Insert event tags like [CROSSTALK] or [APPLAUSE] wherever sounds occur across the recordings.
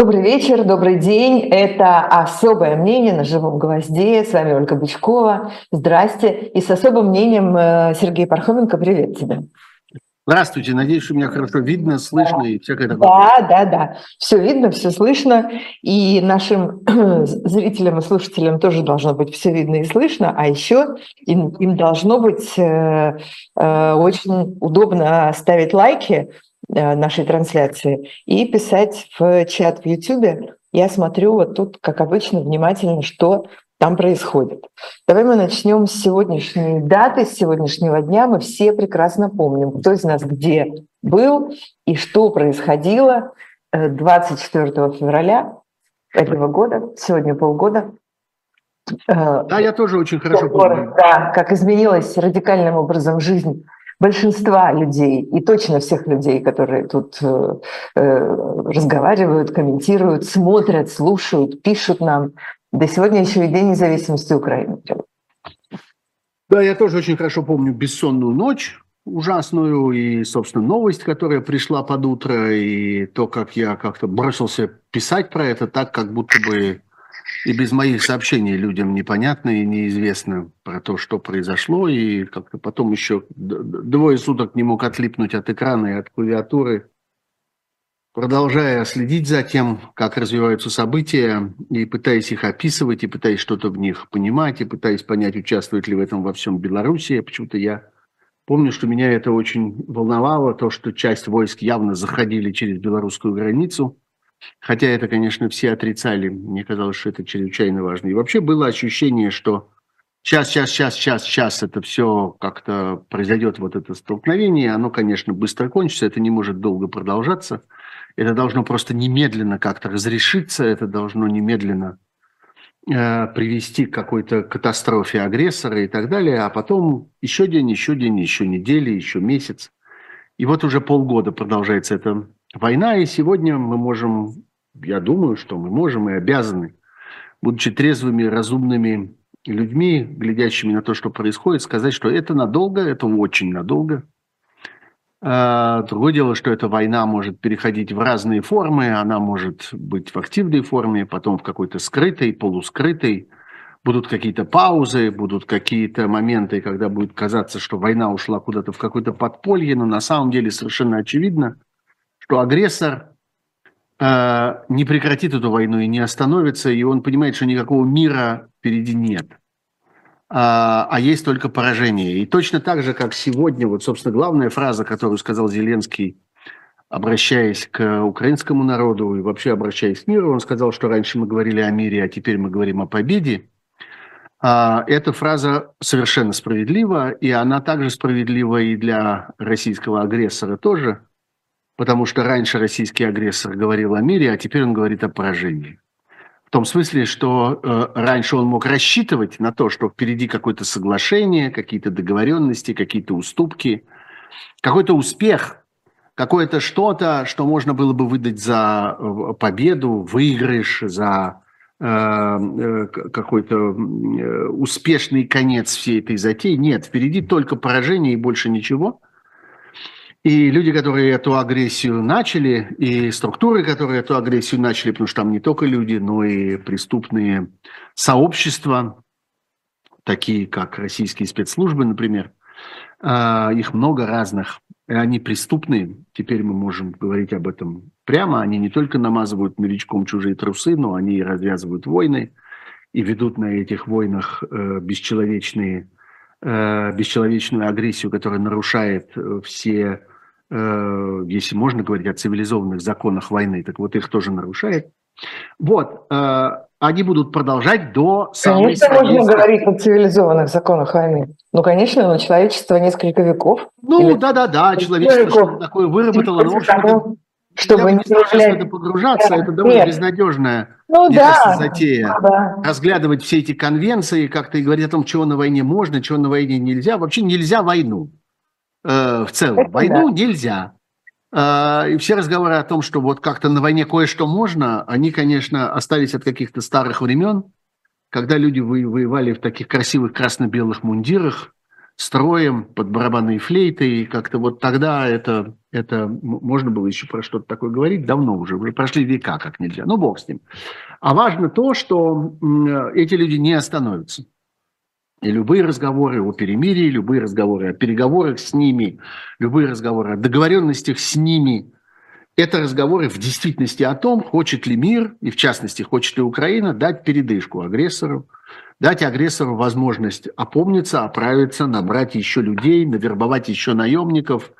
Добрый вечер, добрый день. Это «Особое мнение» на «Живом гвозде». С вами Ольга Бычкова. Здрасте. И с особым мнением э, Сергей Пархоменко. Привет тебе. Здравствуйте. Надеюсь, что меня хорошо видно, слышно да. и всякое такое. Да, да, да. Все видно, все слышно. И нашим [CLEARS THROAT] зрителям и слушателям тоже должно быть все видно и слышно. А еще им, им должно быть э, э, очень удобно ставить лайки нашей трансляции и писать в чат в YouTube. Я смотрю вот тут, как обычно, внимательно, что там происходит. Давай мы начнем с сегодняшней даты, с сегодняшнего дня. Мы все прекрасно помним, кто из нас где был и что происходило 24 э, февраля этого года, сегодня полгода. Э, да, я тоже очень хорошо помню. Да, как изменилась радикальным образом жизнь большинства людей, и точно всех людей, которые тут э, э, разговаривают, комментируют, смотрят, слушают, пишут нам. Да сегодня еще и День независимости Украины. Да, я тоже очень хорошо помню бессонную ночь ужасную и, собственно, новость, которая пришла под утро, и то, как я как-то бросился писать про это так, как будто бы и без моих сообщений людям непонятно и неизвестно про то, что произошло, и как-то потом еще двое суток не мог отлипнуть от экрана и от клавиатуры, продолжая следить за тем, как развиваются события, и пытаясь их описывать, и пытаясь что-то в них понимать, и пытаясь понять, участвует ли в этом во всем Белоруссия. Почему-то я помню, что меня это очень волновало, то, что часть войск явно заходили через белорусскую границу – Хотя это, конечно, все отрицали. Мне казалось, что это чрезвычайно важно. И вообще было ощущение, что сейчас, сейчас, сейчас, сейчас, сейчас это все как-то произойдет, вот это столкновение. Оно, конечно, быстро кончится, это не может долго продолжаться. Это должно просто немедленно как-то разрешиться, это должно немедленно э, привести к какой-то катастрофе агрессора и так далее. А потом еще день, еще день, еще недели, еще месяц. И вот уже полгода продолжается это война, и сегодня мы можем, я думаю, что мы можем и обязаны, будучи трезвыми, разумными людьми, глядящими на то, что происходит, сказать, что это надолго, это очень надолго. А, другое дело, что эта война может переходить в разные формы, она может быть в активной форме, потом в какой-то скрытой, полускрытой. Будут какие-то паузы, будут какие-то моменты, когда будет казаться, что война ушла куда-то в какое-то подполье, но на самом деле совершенно очевидно – что агрессор э, не прекратит эту войну и не остановится, и он понимает, что никакого мира впереди нет, а, а есть только поражение. И точно так же, как сегодня, вот, собственно, главная фраза, которую сказал Зеленский, обращаясь к украинскому народу и вообще обращаясь к миру, он сказал, что раньше мы говорили о мире, а теперь мы говорим о победе. А, эта фраза совершенно справедлива, и она также справедлива и для российского агрессора тоже – потому что раньше российский агрессор говорил о мире, а теперь он говорит о поражении. В том смысле, что э, раньше он мог рассчитывать на то, что впереди какое-то соглашение, какие-то договоренности, какие-то уступки, какой-то успех, какое-то что-то, что можно было бы выдать за э, победу, выигрыш, за э, э, какой-то успешный конец всей этой затеи. Нет, впереди только поражение и больше ничего – и люди, которые эту агрессию начали, и структуры, которые эту агрессию начали, потому что там не только люди, но и преступные сообщества, такие как российские спецслужбы, например, а, их много разных, они преступные. Теперь мы можем говорить об этом прямо. Они не только намазывают новичком чужие трусы, но они и развязывают войны и ведут на этих войнах э, бесчеловечные, э, бесчеловечную агрессию, которая нарушает э, все если можно говорить о цивилизованных законах войны, так вот их тоже нарушает. Вот, э, они будут продолжать до самой Конечно, своей... можно говорить о цивилизованных законах войны. Ну, конечно, но человечество несколько веков. Ну, да-да-да, человечество веков. такое выработало, но, в чтобы не сейчас это погружаться, это довольно Нет. безнадежная ну, да. кажется, затея. Да. Разглядывать все эти конвенции, как-то и говорить о том, чего на войне можно, чего на войне нельзя. Вообще нельзя войну э, в целом. Это Войну да. нельзя. Э, и все разговоры о том, что вот как-то на войне кое-что можно, они, конечно, остались от каких-то старых времен, когда люди воевали в таких красивых красно-белых мундирах строем под барабанные флейты, и как-то вот тогда это, это можно было еще про что-то такое говорить, давно уже, уже прошли века, как нельзя, ну бог с ним. А важно то, что эти люди не остановятся. И любые разговоры о перемирии, любые разговоры о переговорах с ними, любые разговоры о договоренностях с ними, это разговоры в действительности о том, хочет ли мир, и в частности, хочет ли Украина дать передышку агрессору, дать агрессору возможность опомниться, оправиться, набрать еще людей, навербовать еще наемников,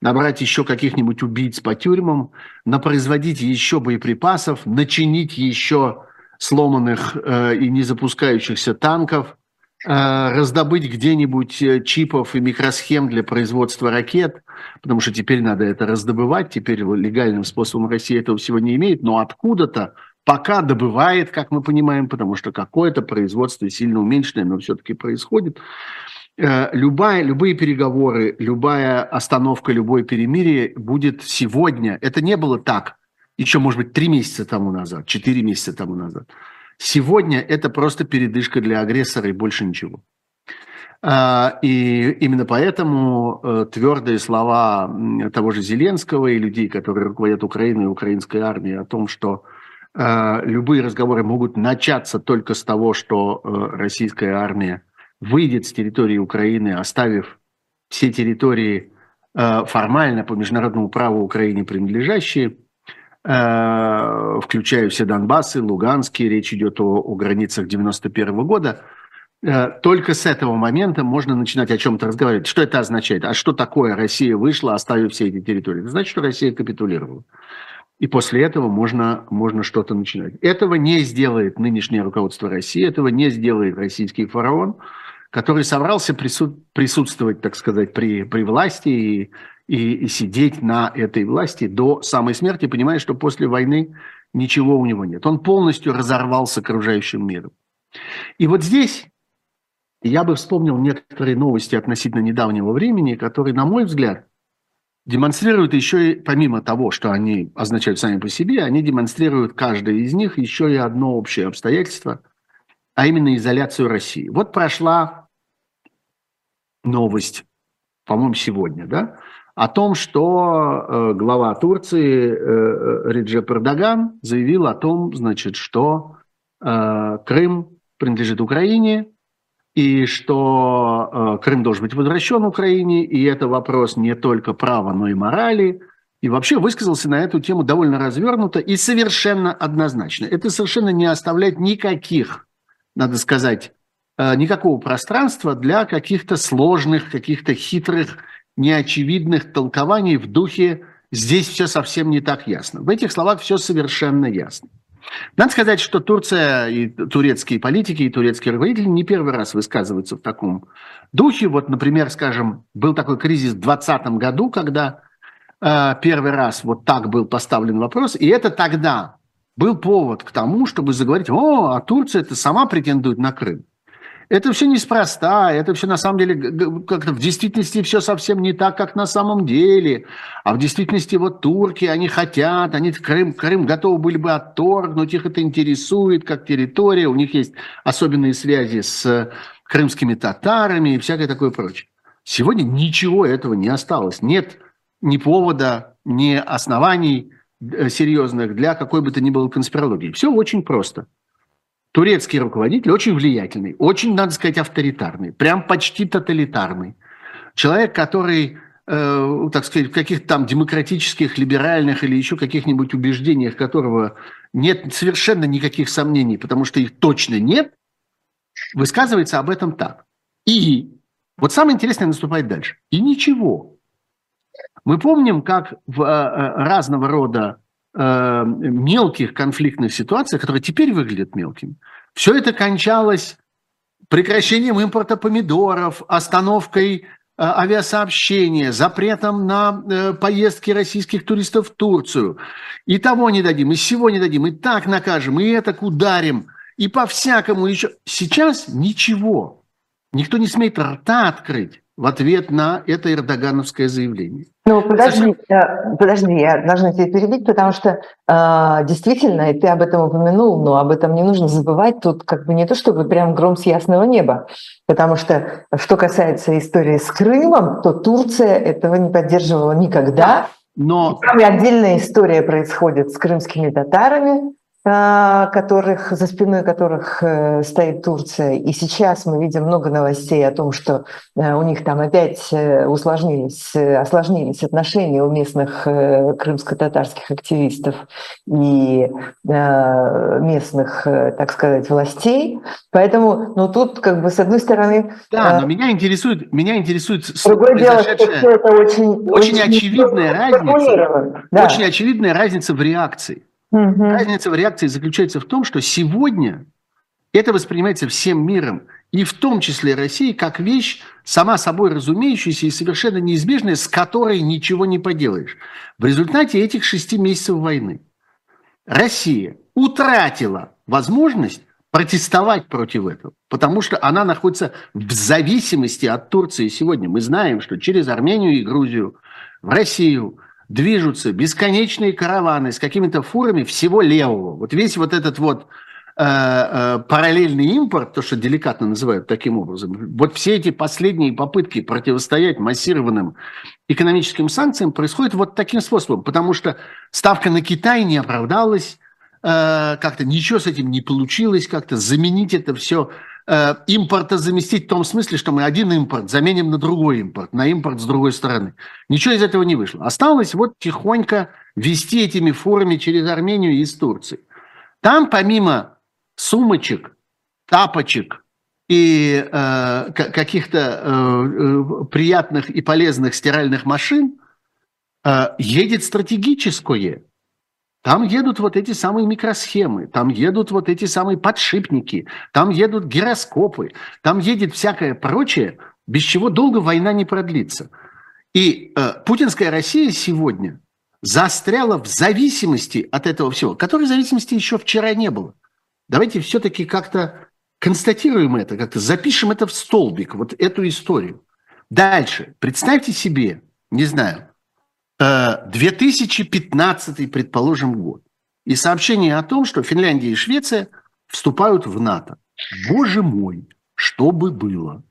набрать еще каких-нибудь убийц по тюрьмам, напроизводить еще боеприпасов, начинить еще сломанных э, и не запускающихся танков, раздобыть где-нибудь э, чипов и микросхем для производства ракет, потому что теперь надо это раздобывать, теперь легальным способом Россия этого всего не имеет, но откуда-то пока добывает, как мы понимаем, потому что какое-то производство сильно уменьшенное, но все-таки происходит. Э, любая, любые переговоры, любая остановка, любое перемирие будет сегодня. Это не было так еще, может быть, три месяца тому назад, четыре месяца тому назад. Сегодня это просто передышка для агрессора и больше ничего. А, и именно поэтому э, твердые слова того же Зеленского и людей, которые руководят Украиной и украинской армией о том, что э, любые разговоры могут начаться только с того, что э, российская армия выйдет с территории Украины, оставив все территории формально по международному праву Украине принадлежащие – включая все Донбассы, Луганские, речь идет о, о границах 91 -го года, э, только с этого момента можно начинать о чем-то разговаривать. Что это означает? А что такое Россия вышла, оставив все эти территории? Это значит, что Россия капитулировала. И после этого можно, можно что-то начинать. Этого не сделает нынешнее руководство России, этого не сделает российский фараон, который собрался присутствовать, так сказать, при, при власти и и, и сидеть на этой власти до самой смерти, понимая, что после войны ничего у него нет. Он полностью разорвал с окружающим миром. И вот здесь я бы вспомнил некоторые новости относительно недавнего времени, которые, на мой взгляд, демонстрируют еще и, помимо того, что они означают сами по себе, они демонстрируют, каждая из них, еще и одно общее обстоятельство, а именно изоляцию России. Вот прошла новость, по-моему, сегодня, да, о том, что э, глава Турции э, э, Реджеп Эрдоган заявил о том, значит, что Крым принадлежит Украине, и что Крым должен быть возвращен Украине, и это вопрос не только права, но и морали. И вообще высказался на эту тему довольно развернуто и совершенно однозначно. Это совершенно не оставляет никаких, надо сказать, никакого пространства для каких-то сложных, каких-то хитрых неочевидных толкований в духе «здесь все совсем не так ясно». В этих словах все совершенно ясно. Надо сказать, что Турция и турецкие политики, и турецкие руководители не первый раз высказываются в таком духе. Вот, например, скажем, был такой кризис в 2020 году, когда э, первый раз вот так был поставлен вопрос, и это тогда был повод к тому, чтобы заговорить, о, а Турция это сама претендует на Крым. Это все неспроста, это все на самом деле как-то в действительности все совсем не так, как на самом деле. А в действительности вот турки, они хотят, они Крым, Крым готовы были бы отторгнуть, их это интересует как территория, у них есть особенные связи с крымскими татарами и всякое такое прочее. Сегодня ничего этого не осталось. Нет ни повода, ни оснований э, серьезных для какой бы то ни было конспирологии. Все очень просто – турецкий руководитель, очень влиятельный, очень, надо сказать, авторитарный, прям почти тоталитарный. Человек, который, э, так сказать, в каких-то там демократических, либеральных или еще каких-нибудь убеждениях, которого нет совершенно никаких сомнений, потому что их точно нет, высказывается об этом так. И вот самое интересное наступает дальше. И ничего. Мы помним, как в э, э разного рода Э, мелких конфликтных ситуациях, которые теперь выглядят мелкими, все это кончалось прекращением импорта помидоров, остановкой э, авиасообщения, запретом на э, поездки российских туристов в Турцию. И того не дадим, и всего не дадим, и так накажем, и это ударим, и по-всякому еще. Сейчас ничего. Никто не смеет рта открыть в ответ на это эрдогановское заявление. Ну, подожди, Совершенно... подожди, я должна тебя перебить, потому что э, действительно, и ты об этом упомянул, но об этом не нужно забывать. Тут как бы не то, чтобы прям гром с ясного неба, потому что что касается истории с Крымом, то Турция этого не поддерживала никогда. Но... Там отдельная история происходит с крымскими татарами, которых, за спиной которых э, стоит Турция. И сейчас мы видим много новостей о том, что э, у них там опять э, усложнились, осложнились отношения у местных крымско-татарских активистов и местных, так сказать, властей. Поэтому, ну тут как бы с одной стороны... Да, но меня интересует, меня интересует другое дело, что все это очень, очень, очень очевидная разница, да. очень очевидная разница в реакции. Угу. Разница в реакции заключается в том, что сегодня это воспринимается всем миром, и в том числе Россией, как вещь сама собой разумеющаяся и совершенно неизбежная, с которой ничего не поделаешь. В результате этих шести месяцев войны Россия утратила возможность протестовать против этого, потому что она находится в зависимости от Турции сегодня. Мы знаем, что через Армению и Грузию в Россию – движутся бесконечные караваны с какими-то фурами всего левого. Вот весь вот этот вот э, э, параллельный импорт, то, что деликатно называют таким образом, вот все эти последние попытки противостоять массированным экономическим санкциям происходят вот таким способом, потому что ставка на Китай не оправдалась, э, как-то ничего с этим не получилось, как-то заменить это все импорта заместить в том смысле, что мы один импорт заменим на другой импорт, на импорт с другой стороны. Ничего из этого не вышло. Осталось вот тихонько вести этими фурами через Армению из Турции. Там помимо сумочек, тапочек и э, каких-то э, э, приятных и полезных стиральных машин э, едет стратегическое – там едут вот эти самые микросхемы, там едут вот эти самые подшипники, там едут гироскопы, там едет всякое прочее, без чего долго война не продлится. И э, путинская Россия сегодня застряла в зависимости от этого всего, которой зависимости еще вчера не было. Давайте все-таки как-то констатируем это, как-то запишем это в столбик, вот эту историю. Дальше. Представьте себе, не знаю, 2015, э, предположим, год. И сообщение о том, что Финляндия и Швеция вступают в НАТО. Боже мой, что бы было?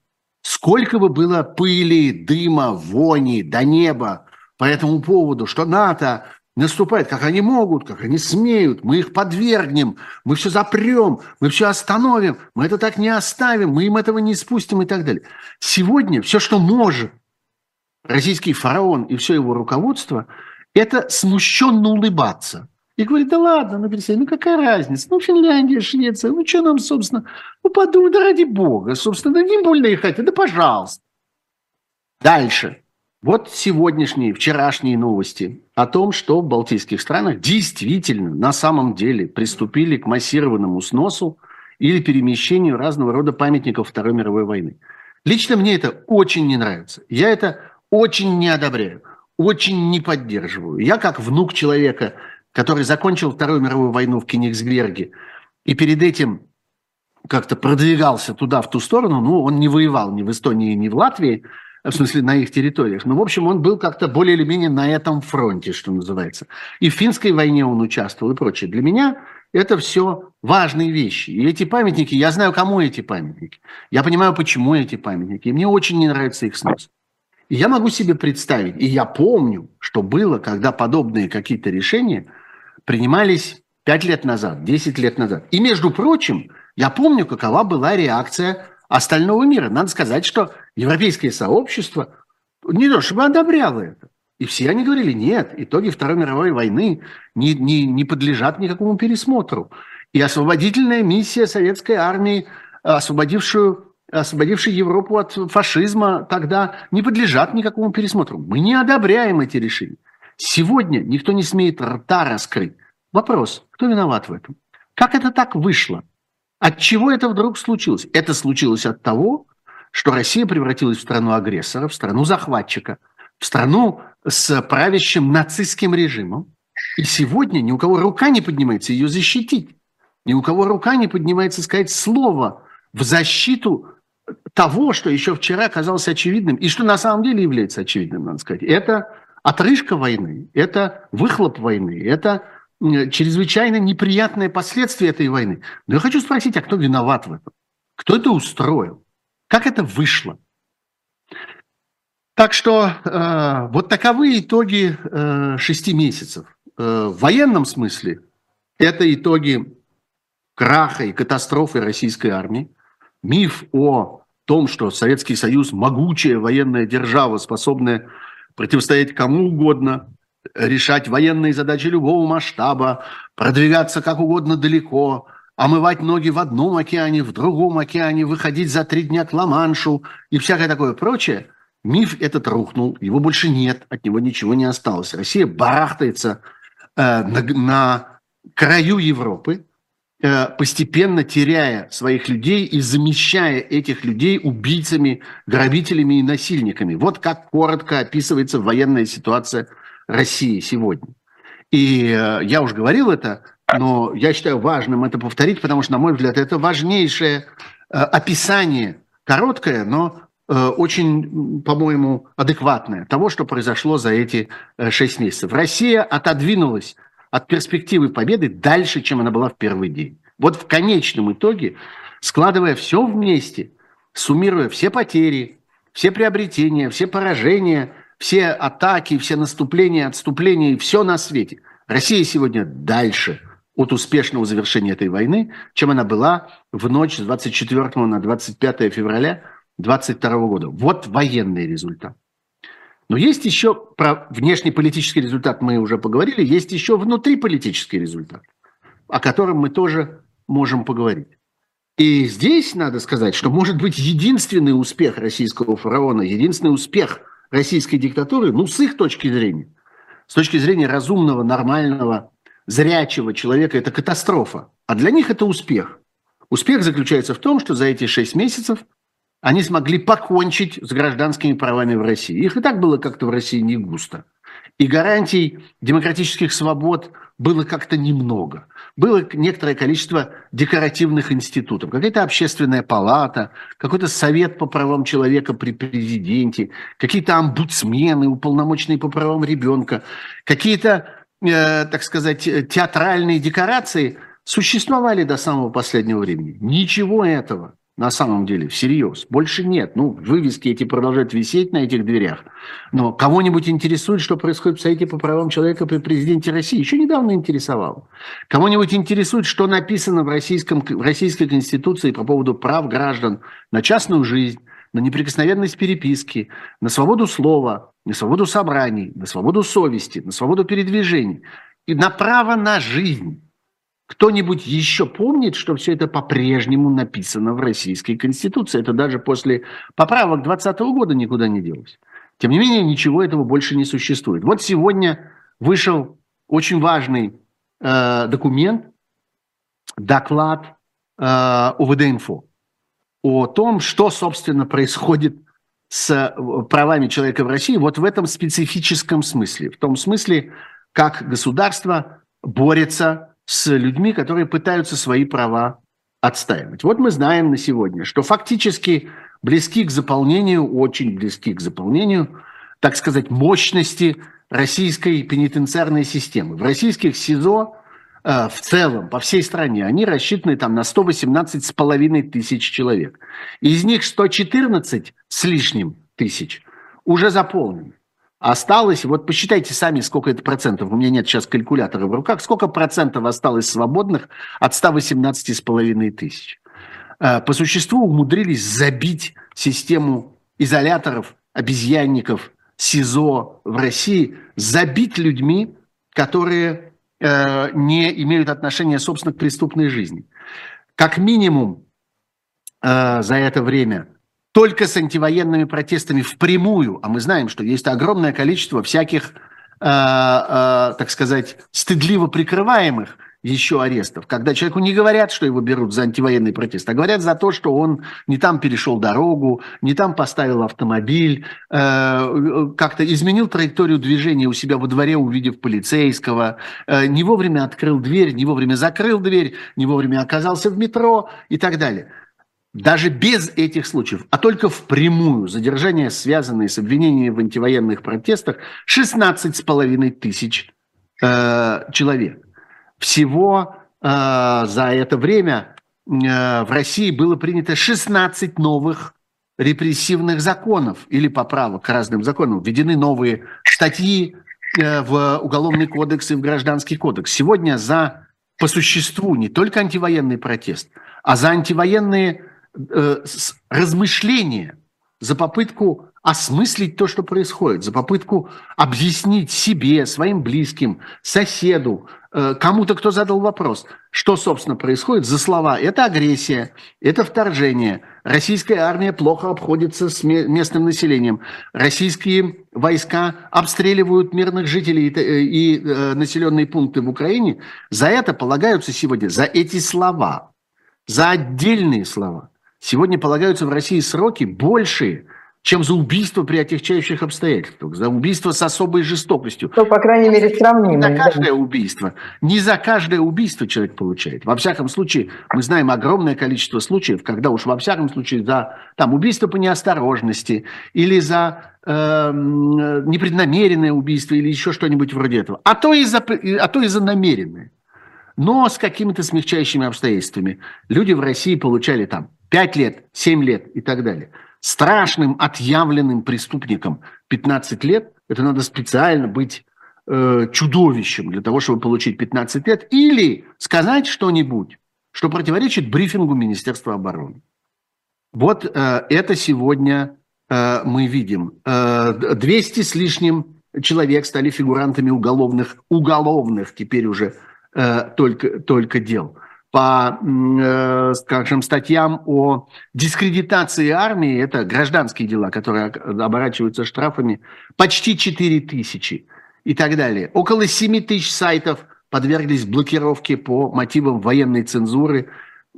Сколько бы было пыли, дыма, вони до неба по этому поводу, что НАТО наступает, как они могут, как они смеют, мы их подвергнем, мы все запрем, мы все остановим, мы это так не оставим, мы им этого не спустим и так далее. Сегодня все, что может российский фараон и все его руководство, это смущенно улыбаться. И говорит, да ладно, ну, ну какая разница? Ну, Финляндия, Швеция, ну, что нам, собственно, ну, подумай, да ради бога, собственно, да не больно и хотят, да пожалуйста. Дальше. Вот сегодняшние, вчерашние новости о том, что в балтийских странах действительно на самом деле приступили к массированному сносу или перемещению разного рода памятников Второй мировой войны. Лично мне это очень не нравится. Я это очень не одобряю, очень не поддерживаю. Я как внук человека, который закончил Вторую мировую войну в Кенигсберге и перед этим как-то продвигался туда, в ту сторону, ну, он не воевал ни в Эстонии, ни в Латвии, в смысле на их территориях. Но, в общем, он был как-то более или менее на этом фронте, что называется. И в финской войне он участвовал и прочее. Для меня это все важные вещи. И эти памятники, я знаю, кому эти памятники. Я понимаю, почему эти памятники. И мне очень не нравится их снос. Я могу себе представить, и я помню, что было, когда подобные какие-то решения принимались 5 лет назад, 10 лет назад. И, между прочим, я помню, какова была реакция остального мира. Надо сказать, что европейское сообщество не то чтобы одобряло это. И все они говорили, нет, итоги Второй мировой войны не, не, не подлежат никакому пересмотру. И освободительная миссия советской армии, освободившую освободившие Европу от фашизма, тогда не подлежат никакому пересмотру. Мы не одобряем эти решения. Сегодня никто не смеет рта раскрыть. Вопрос, кто виноват в этом? Как это так вышло? От чего это вдруг случилось? Это случилось от того, что Россия превратилась в страну агрессора, в страну захватчика, в страну с правящим нацистским режимом. И сегодня ни у кого рука не поднимается ее защитить. Ни у кого рука не поднимается сказать слово в защиту того, что еще вчера казалось очевидным, и что на самом деле является очевидным, надо сказать. Это отрыжка войны, это выхлоп войны, это чрезвычайно неприятные последствия этой войны. Но я хочу спросить, а кто виноват в этом? Кто это устроил? Как это вышло? Так что э, вот таковы итоги э, шести месяцев. Э, в военном смысле это итоги краха и катастрофы российской армии. Миф о том, что Советский Союз могучая военная держава, способная противостоять кому угодно, решать военные задачи любого масштаба, продвигаться как угодно далеко, омывать ноги в одном океане, в другом океане, выходить за три дня к Ла-Маншу и всякое такое прочее, миф этот рухнул, его больше нет, от него ничего не осталось. Россия барахтается э, на, на краю Европы, постепенно теряя своих людей и замещая этих людей убийцами, грабителями и насильниками. Вот как коротко описывается военная ситуация России сегодня. И э, я уже говорил это, но я считаю важным это повторить, потому что, на мой взгляд, это важнейшее э, описание, короткое, но э, очень, по-моему, адекватное того, что произошло за эти шесть месяцев. Россия отодвинулась от перспективы победы дальше, чем она была в первый день. Вот в конечном итоге, складывая все вместе, суммируя все потери, все приобретения, все поражения – все атаки, все наступления, отступления и все на свете. Россия сегодня дальше от успешного завершения этой войны, чем она была в ночь с 24 на 25 февраля 22 года. Вот военный результат. Но есть еще, про внешнеполитический результат мы уже поговорили, есть еще внутриполитический результат, о котором мы тоже можем поговорить. И здесь надо сказать, что может быть единственный успех российского фараона, единственный успех – российской диктатуры, ну, с их точки зрения, с точки зрения разумного, нормального, зрячего человека, это катастрофа. А для них это успех. Успех заключается в том, что за эти шесть месяцев они смогли покончить с гражданскими правами в России. Их и так было как-то в России не густо. И гарантий демократических свобод было как-то немного. Было некоторое количество декоративных институтов. Какая-то общественная палата, какой-то совет по правам человека при президенте, какие-то омбудсмены, уполномоченные по правам ребенка, какие-то, э, так сказать, театральные декорации существовали до самого последнего времени. Ничего этого на самом деле, всерьез. Больше нет. Ну, вывески эти продолжают висеть на этих дверях. Но кого-нибудь интересует, что происходит в Совете по правам человека при президенте России? Еще недавно интересовало. Кого-нибудь интересует, что написано в, российском, в Российской Конституции по поводу прав граждан на частную жизнь, на неприкосновенность переписки, на свободу слова, на свободу собраний, на свободу совести, на свободу передвижений и на право на жизнь. Кто-нибудь еще помнит, что все это по-прежнему написано в Российской Конституции? Это даже после поправок 2020 года никуда не делось. Тем не менее, ничего этого больше не существует. Вот сегодня вышел очень важный э, документ, доклад э, УВД-инфо о том, что, собственно, происходит с э, правами человека в России вот в этом специфическом смысле. В том смысле, как государство борется с людьми, которые пытаются свои права отстаивать. Вот мы знаем на сегодня, что фактически близки к заполнению, очень близки к заполнению, так сказать, мощности российской пенитенциарной системы. В российских СИЗО э, в целом, по всей стране, они рассчитаны там на 118 с половиной тысяч человек. Из них 114 с лишним тысяч уже заполнены. Осталось, вот посчитайте сами, сколько это процентов, у меня нет сейчас калькулятора в руках, сколько процентов осталось свободных от 118,5 тысяч. Э, по существу умудрились забить систему изоляторов, обезьянников, СИЗО в России, забить людьми, которые э, не имеют отношения, собственно, к преступной жизни. Как минимум э, за это время – только с антивоенными протестами впрямую, а мы знаем, что есть огромное количество всяких, э, э, так сказать, стыдливо прикрываемых еще арестов, когда человеку не говорят, что его берут за антивоенный протест, а говорят за то, что он не там перешел дорогу, не там поставил автомобиль, э, как-то изменил траекторию движения у себя во дворе, увидев полицейского, э, не вовремя открыл дверь, не вовремя закрыл дверь, не вовремя оказался в метро и так далее. Даже без этих случаев, а только впрямую задержания, связанные с обвинениями в антивоенных протестах, 16,5 тысяч э, человек. Всего э, за это время э, в России было принято 16 новых репрессивных законов или поправок к разным законам. Введены новые статьи э, в Уголовный кодекс и в Гражданский кодекс. Сегодня за по существу не только антивоенный протест, а за антивоенные э, размышления, за попытку осмыслить то, что происходит, за попытку объяснить себе, своим близким, соседу, Э, кому-то, кто задал вопрос, что, собственно, происходит за слова. Это агрессия, это вторжение. Российская армия плохо обходится с местным населением. Российские войска обстреливают мирных жителей и, э, населенные пункты в Украине. За это полагаются сегодня, за эти слова, за отдельные слова. Сегодня полагаются в России сроки большие – чем за убийство при отягчающих обстоятельствах, за убийство с особой жестокостью. Ну, по крайней мере, сравнимо. Не за каждое убийство. Не за каждое убийство человек получает. Во всяком случае, мы знаем огромное количество случаев, когда уж во всяком случае за там, убийство по неосторожности или за э, непреднамеренное убийство или еще что-нибудь вроде этого. А то и за, а то и за намеренное. Но с какими-то смягчающими обстоятельствами. Люди в России получали там 5 лет, 7 лет и так далее страшным отъявленным преступником 15 лет, это надо специально быть э, чудовищем для того, чтобы получить 15 лет, или сказать что-нибудь, что противоречит брифингу Министерства обороны. Вот э, это сегодня э, мы видим. Э, 200 с лишним человек стали фигурантами уголовных, уголовных теперь уже э, только, только дел по, э, скажем, статьям о дискредитации армии, это гражданские дела, которые оборачиваются штрафами, почти 4 тысячи и так далее. Около 7 тысяч сайтов подверглись блокировке по мотивам военной цензуры.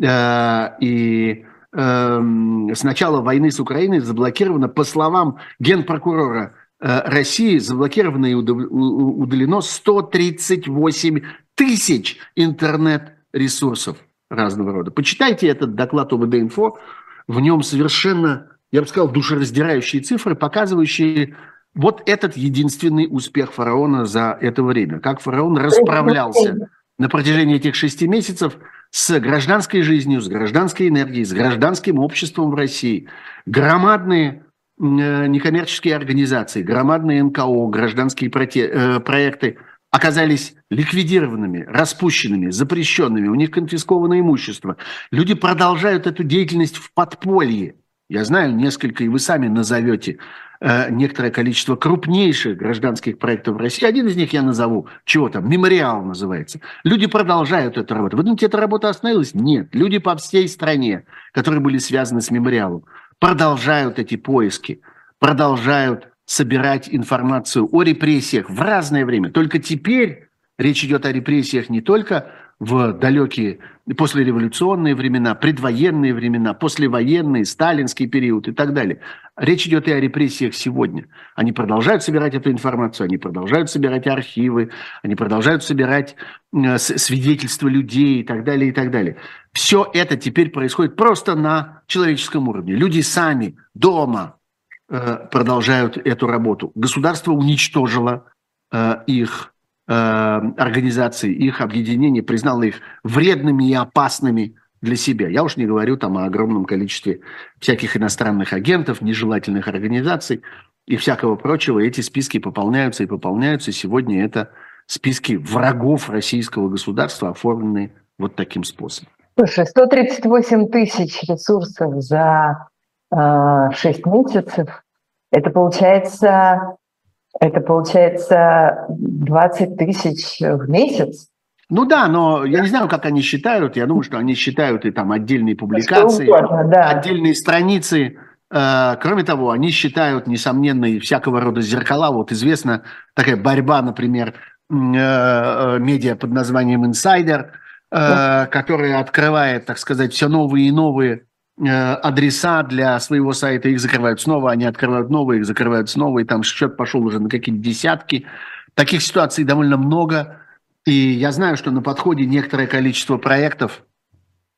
Э, и эм, с начала войны с Украиной заблокировано, по словам генпрокурора э, России, заблокировано и удалено 138 тысяч интернет ресурсов разного рода. Почитайте этот доклад ОВД-инфо, в нем совершенно, я бы сказал, душераздирающие цифры, показывающие вот этот единственный успех фараона за это время. Как фараон расправлялся на протяжении этих шести месяцев с гражданской жизнью, с гражданской энергией, с гражданским обществом в России. Громадные э, некоммерческие организации, громадные НКО, гражданские э, проекты – оказались ликвидированными, распущенными, запрещенными, у них конфисковано имущество. Люди продолжают эту деятельность в подполье. Я знаю несколько, и вы сами назовете э, некоторое количество крупнейших гражданских проектов в России. Один из них я назову. Чего там? Мемориал называется. Люди продолжают эту работу. Вы думаете, эта работа остановилась? Нет. Люди по всей стране, которые были связаны с мемориалом, продолжают эти поиски, продолжают собирать информацию о репрессиях в разное время. Только теперь речь идет о репрессиях не только в далекие послереволюционные времена, предвоенные времена, послевоенные, сталинский период и так далее. Речь идет и о репрессиях сегодня. Они продолжают собирать эту информацию, они продолжают собирать архивы, они продолжают собирать э, свидетельства людей и так далее, и так далее. Все это теперь происходит просто на человеческом уровне. Люди сами дома, продолжают эту работу. Государство уничтожило э, их э, организации, их объединения, признало их вредными и опасными для себя. Я уж не говорю там о огромном количестве всяких иностранных агентов, нежелательных организаций и всякого прочего. Эти списки пополняются и пополняются. Сегодня это списки врагов российского государства, оформленные вот таким способом. Слушай, 138 тысяч ресурсов за 6 а, месяцев, это получается, это получается 20 тысяч в месяц. Ну да, но я не знаю, как они считают. Я думаю, что они считают и там отдельные публикации, угодно, да. отдельные страницы. Э, кроме того, они считают, несомненно, и всякого рода зеркала. Вот известна такая борьба, например, э, э, медиа под названием «Инсайдер», которая открывает, так сказать, все новые и новые Э, адреса для своего сайта, их закрывают снова, они открывают новые, их закрывают снова, и там счет пошел уже на какие-то десятки. Таких ситуаций довольно много, и я знаю, что на подходе некоторое количество проектов,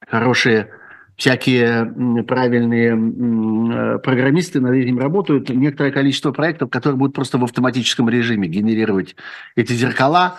хорошие всякие правильные э, программисты над этим работают, некоторое количество проектов, которые будут просто в автоматическом режиме генерировать эти зеркала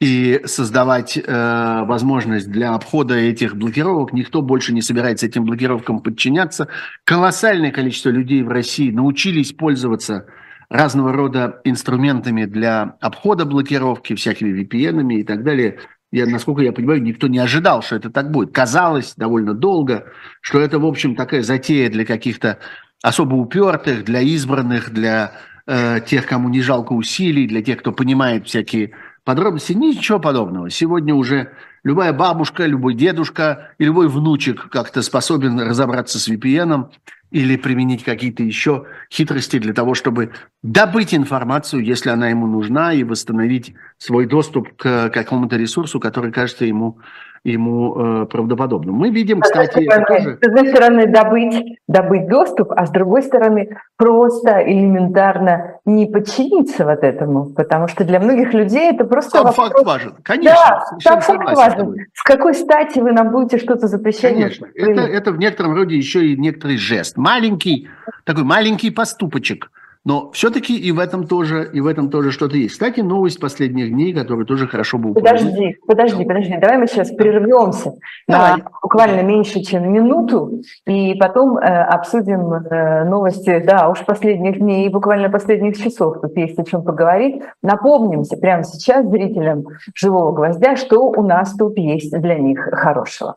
и создавать э, возможность для обхода этих блокировок. Никто больше не собирается этим блокировкам подчиняться. Колоссальное количество людей в России научились пользоваться разного рода инструментами для обхода блокировки, всякими VPN и так далее – я, насколько я понимаю, никто не ожидал, что это так будет. Казалось довольно долго, что это, в общем, такая затея для каких-то особо упертых, для избранных, для э, тех, кому не жалко усилий, для тех, кто понимает всякие подробности. Ничего подобного. Сегодня уже любая бабушка, любой дедушка и любой внучек как-то способен разобраться с VPN или применить какие-то еще хитрости для того, чтобы добыть информацию, если она ему нужна, и восстановить свой доступ к какому-то ресурсу, который кажется ему ему э, правдоподобным. Мы видим, кстати, с, тоже... с одной стороны добыть, добыть доступ, а с другой стороны просто элементарно не подчиниться вот этому, потому что для многих людей это просто сам вопрос... факт важен, конечно. Да, сам факт важен. С какой стати вы нам будете что-то запрещать? Конечно, это, это в некотором роде еще и некоторый жест, маленький такой маленький поступочек – но все-таки и в этом тоже, и в этом тоже что-то есть. Кстати, новость последних дней, которую тоже хорошо бы упомянуть. Подожди, подожди, подожди. Давай мы сейчас прервемся Давай. на буквально меньше, чем минуту, и потом э, обсудим э, новости, да, уж последних дней и буквально последних часов. Тут есть о чем поговорить. Напомнимся прямо сейчас зрителям «Живого гвоздя», что у нас тут есть для них хорошего.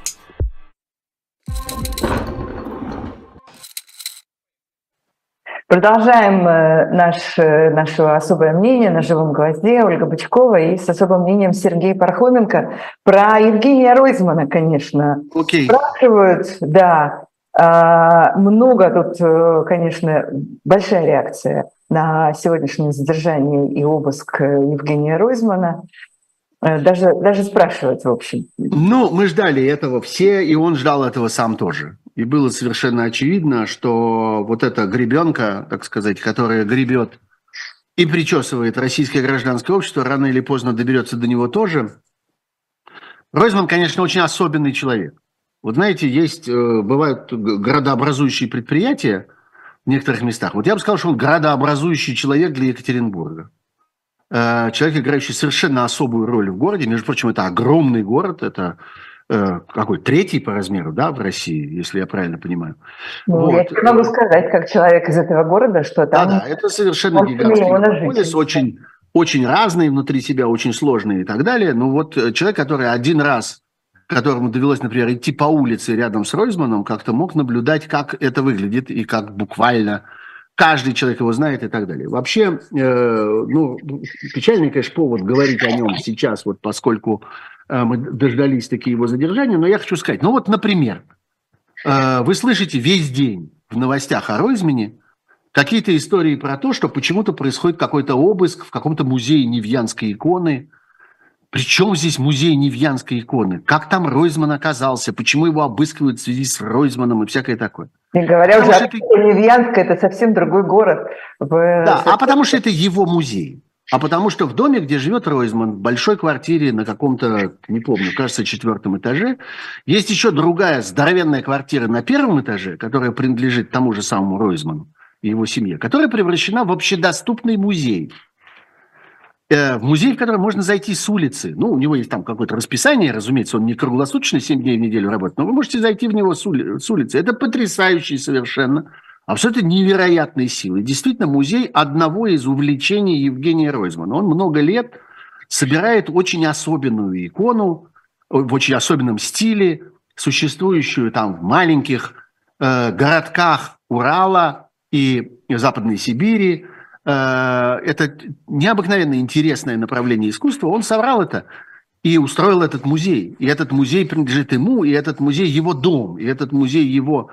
Продолжаем э, наш, э, наше особое мнение на живом гвозде Ольга Бычкова и с особым мнением Сергей Пархоменко про Евгения Ройзмана, конечно. Okay. Спрашивают, да, а, много тут, э, конечно, большая реакция на сегодняшнее задержание и обыск Евгения Ройзмана. Даже, даже спрашивать, в общем. Ну, мы ждали этого все, и он ждал этого сам тоже. И было совершенно очевидно, что вот эта гребенка, так сказать, которая гребет и причесывает российское гражданское общество, рано или поздно доберется до него тоже. Ройзман, конечно, очень особенный человек. Вот знаете, есть, э, бывают городообразующие предприятия в некоторых местах. Вот я бы сказал, что он городообразующий человек для Екатеринбурга. Э, человек, играющий совершенно особую роль в городе. Между прочим, это огромный город, это какой третий по размеру, да, в России, если я правильно понимаю. Ну, вот. Я могу сказать, как человек из этого города, что там... Да, да, это совершенно гигантский полис, очень, очень разный внутри себя, очень сложный и так далее. Ну вот э, человек, который один раз, которому довелось, например, идти по улице рядом с Ройзманом, как-то мог наблюдать, как это выглядит и как буквально каждый человек его знает и так далее. Вообще, э, ну, печальный, конечно, повод говорить о нем сейчас, вот поскольку Э, мы дождались такие его задержания, но я хочу сказать, ну вот, например, э, вы слышите весь день в новостях о Ройзмане какие-то истории про то, что почему-то происходит какой-то обыск в каком-то музее Невьянской иконы. Причем здесь музей Невьянской иконы? Как там Ройзман оказался? Почему его обыскивают в связи с Ройзманом и всякое такое? Не говоря потому уже, что это... Невьянска – это совсем другой город. В... Да, а потому что это его музей. А потому что в доме, где живет Ройзман, в большой квартире на каком-то, не помню, кажется, четвертом этаже, есть еще другая здоровенная квартира на первом этаже, которая принадлежит тому же самому Ройзману и его семье, которая превращена в общедоступный музей. Э, в музей, в который можно зайти с улицы. Ну, у него есть там какое-то расписание, разумеется, он не круглосуточно 7 дней в неделю работает, но вы можете зайти в него с улицы. Это потрясающий совершенно абсолютно невероятной силы. Действительно, музей одного из увлечений Евгения Ройзмана. Он много лет собирает очень особенную икону, в очень особенном стиле, существующую там в маленьких э, городках Урала и Западной Сибири. Э, это необыкновенно интересное направление искусства. Он собрал это и устроил этот музей. И этот музей принадлежит ему, и этот музей его дом, и этот музей его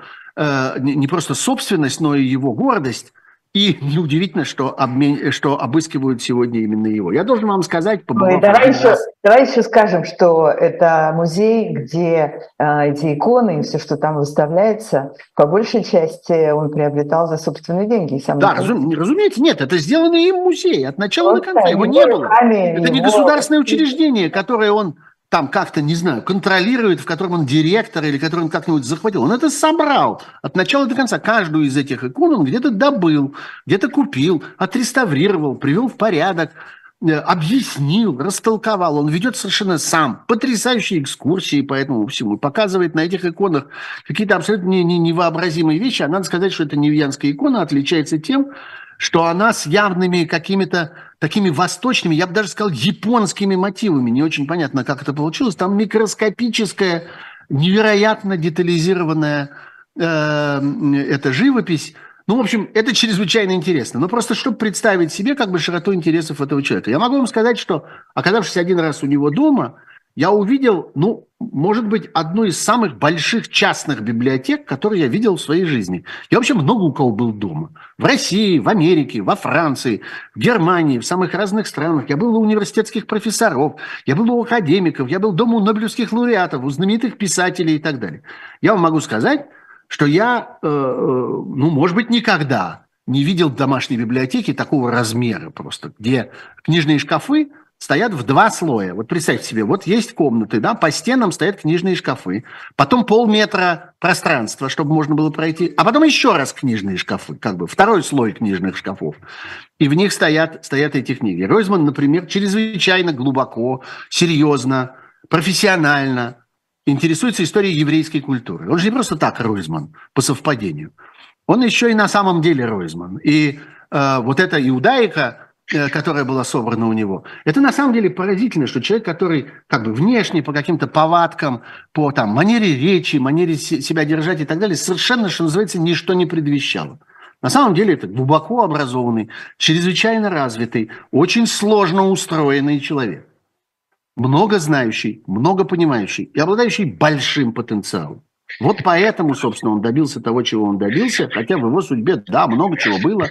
не просто собственность, но и его гордость. И неудивительно, что, обмен... что обыскивают сегодня именно его. Я должен вам сказать, побывав... Ой, давай, еще, раз... давай еще скажем, что это музей, где э, эти иконы и все, что там выставляется, по большей части он приобретал за собственные деньги. Сам да, разум... разумеется, нет, это сделанный им музей от начала вот, до конца. Его, не было. Это не государственное учреждение, которое он там как-то, не знаю, контролирует, в котором он директор или который он как-нибудь захватил. Он это собрал от начала до конца. Каждую из этих икон он где-то добыл, где-то купил, отреставрировал, привел в порядок, э, объяснил, растолковал. Он ведет совершенно сам потрясающие экскурсии по этому всему. Показывает на этих иконах какие-то абсолютно невообразимые вещи. А надо сказать, что эта невьянская икона отличается тем, что она с явными какими-то такими восточными, я бы даже сказал, японскими мотивами. Не очень понятно, как это получилось. Там микроскопическая, невероятно детализированная э, эта живопись. Ну, в общем, это чрезвычайно интересно. Но просто чтобы представить себе как бы широту интересов этого человека. Я могу вам сказать, что, оказавшись один раз у него дома, я увидел, ну, может быть, одну из самых больших частных библиотек, которые я видел в своей жизни. Я вообще много у кого был дома. В России, в Америке, во Франции, в Германии, в самых разных странах. Я был у университетских профессоров, я был у академиков, я был дома у нобелевских лауреатов, у знаменитых писателей и так далее. Я вам могу сказать, что я, э, э, ну, может быть, никогда не видел домашней библиотеки такого размера просто, где книжные шкафы стоят в два слоя. Вот представьте себе, вот есть комнаты, да, по стенам стоят книжные шкафы, потом полметра пространства, чтобы можно было пройти, а потом еще раз книжные шкафы, как бы второй слой книжных шкафов. И в них стоят, стоят эти книги. Ройзман, например, чрезвычайно глубоко, серьезно, профессионально интересуется историей еврейской культуры. Он же не просто так Ройзман, по совпадению. Он еще и на самом деле Ройзман. И э, вот эта иудаика, которая была собрана у него. Это на самом деле поразительно, что человек, который как бы внешне по каким-то повадкам, по там, манере речи, манере себя держать и так далее, совершенно, что называется, ничто не предвещало. На самом деле это глубоко образованный, чрезвычайно развитый, очень сложно устроенный человек. Много знающий, много понимающий и обладающий большим потенциалом. Вот поэтому, собственно, он добился того, чего он добился, хотя в его судьбе, да, много чего было.